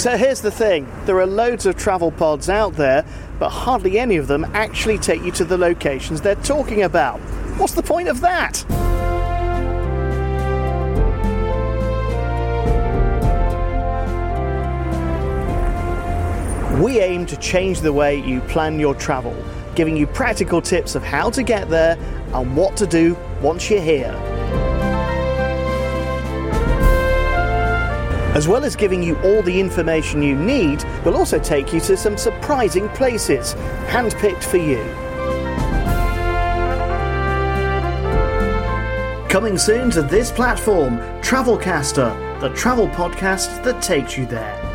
So here's the thing there are loads of travel pods out there, but hardly any of them actually take you to the locations they're talking about. What's the point of that? We aim to change the way you plan your travel, giving you practical tips of how to get there and what to do once you're here. As well as giving you all the information you need, we'll also take you to some surprising places, handpicked for you. Coming soon to this platform, Travelcaster, the travel podcast that takes you there.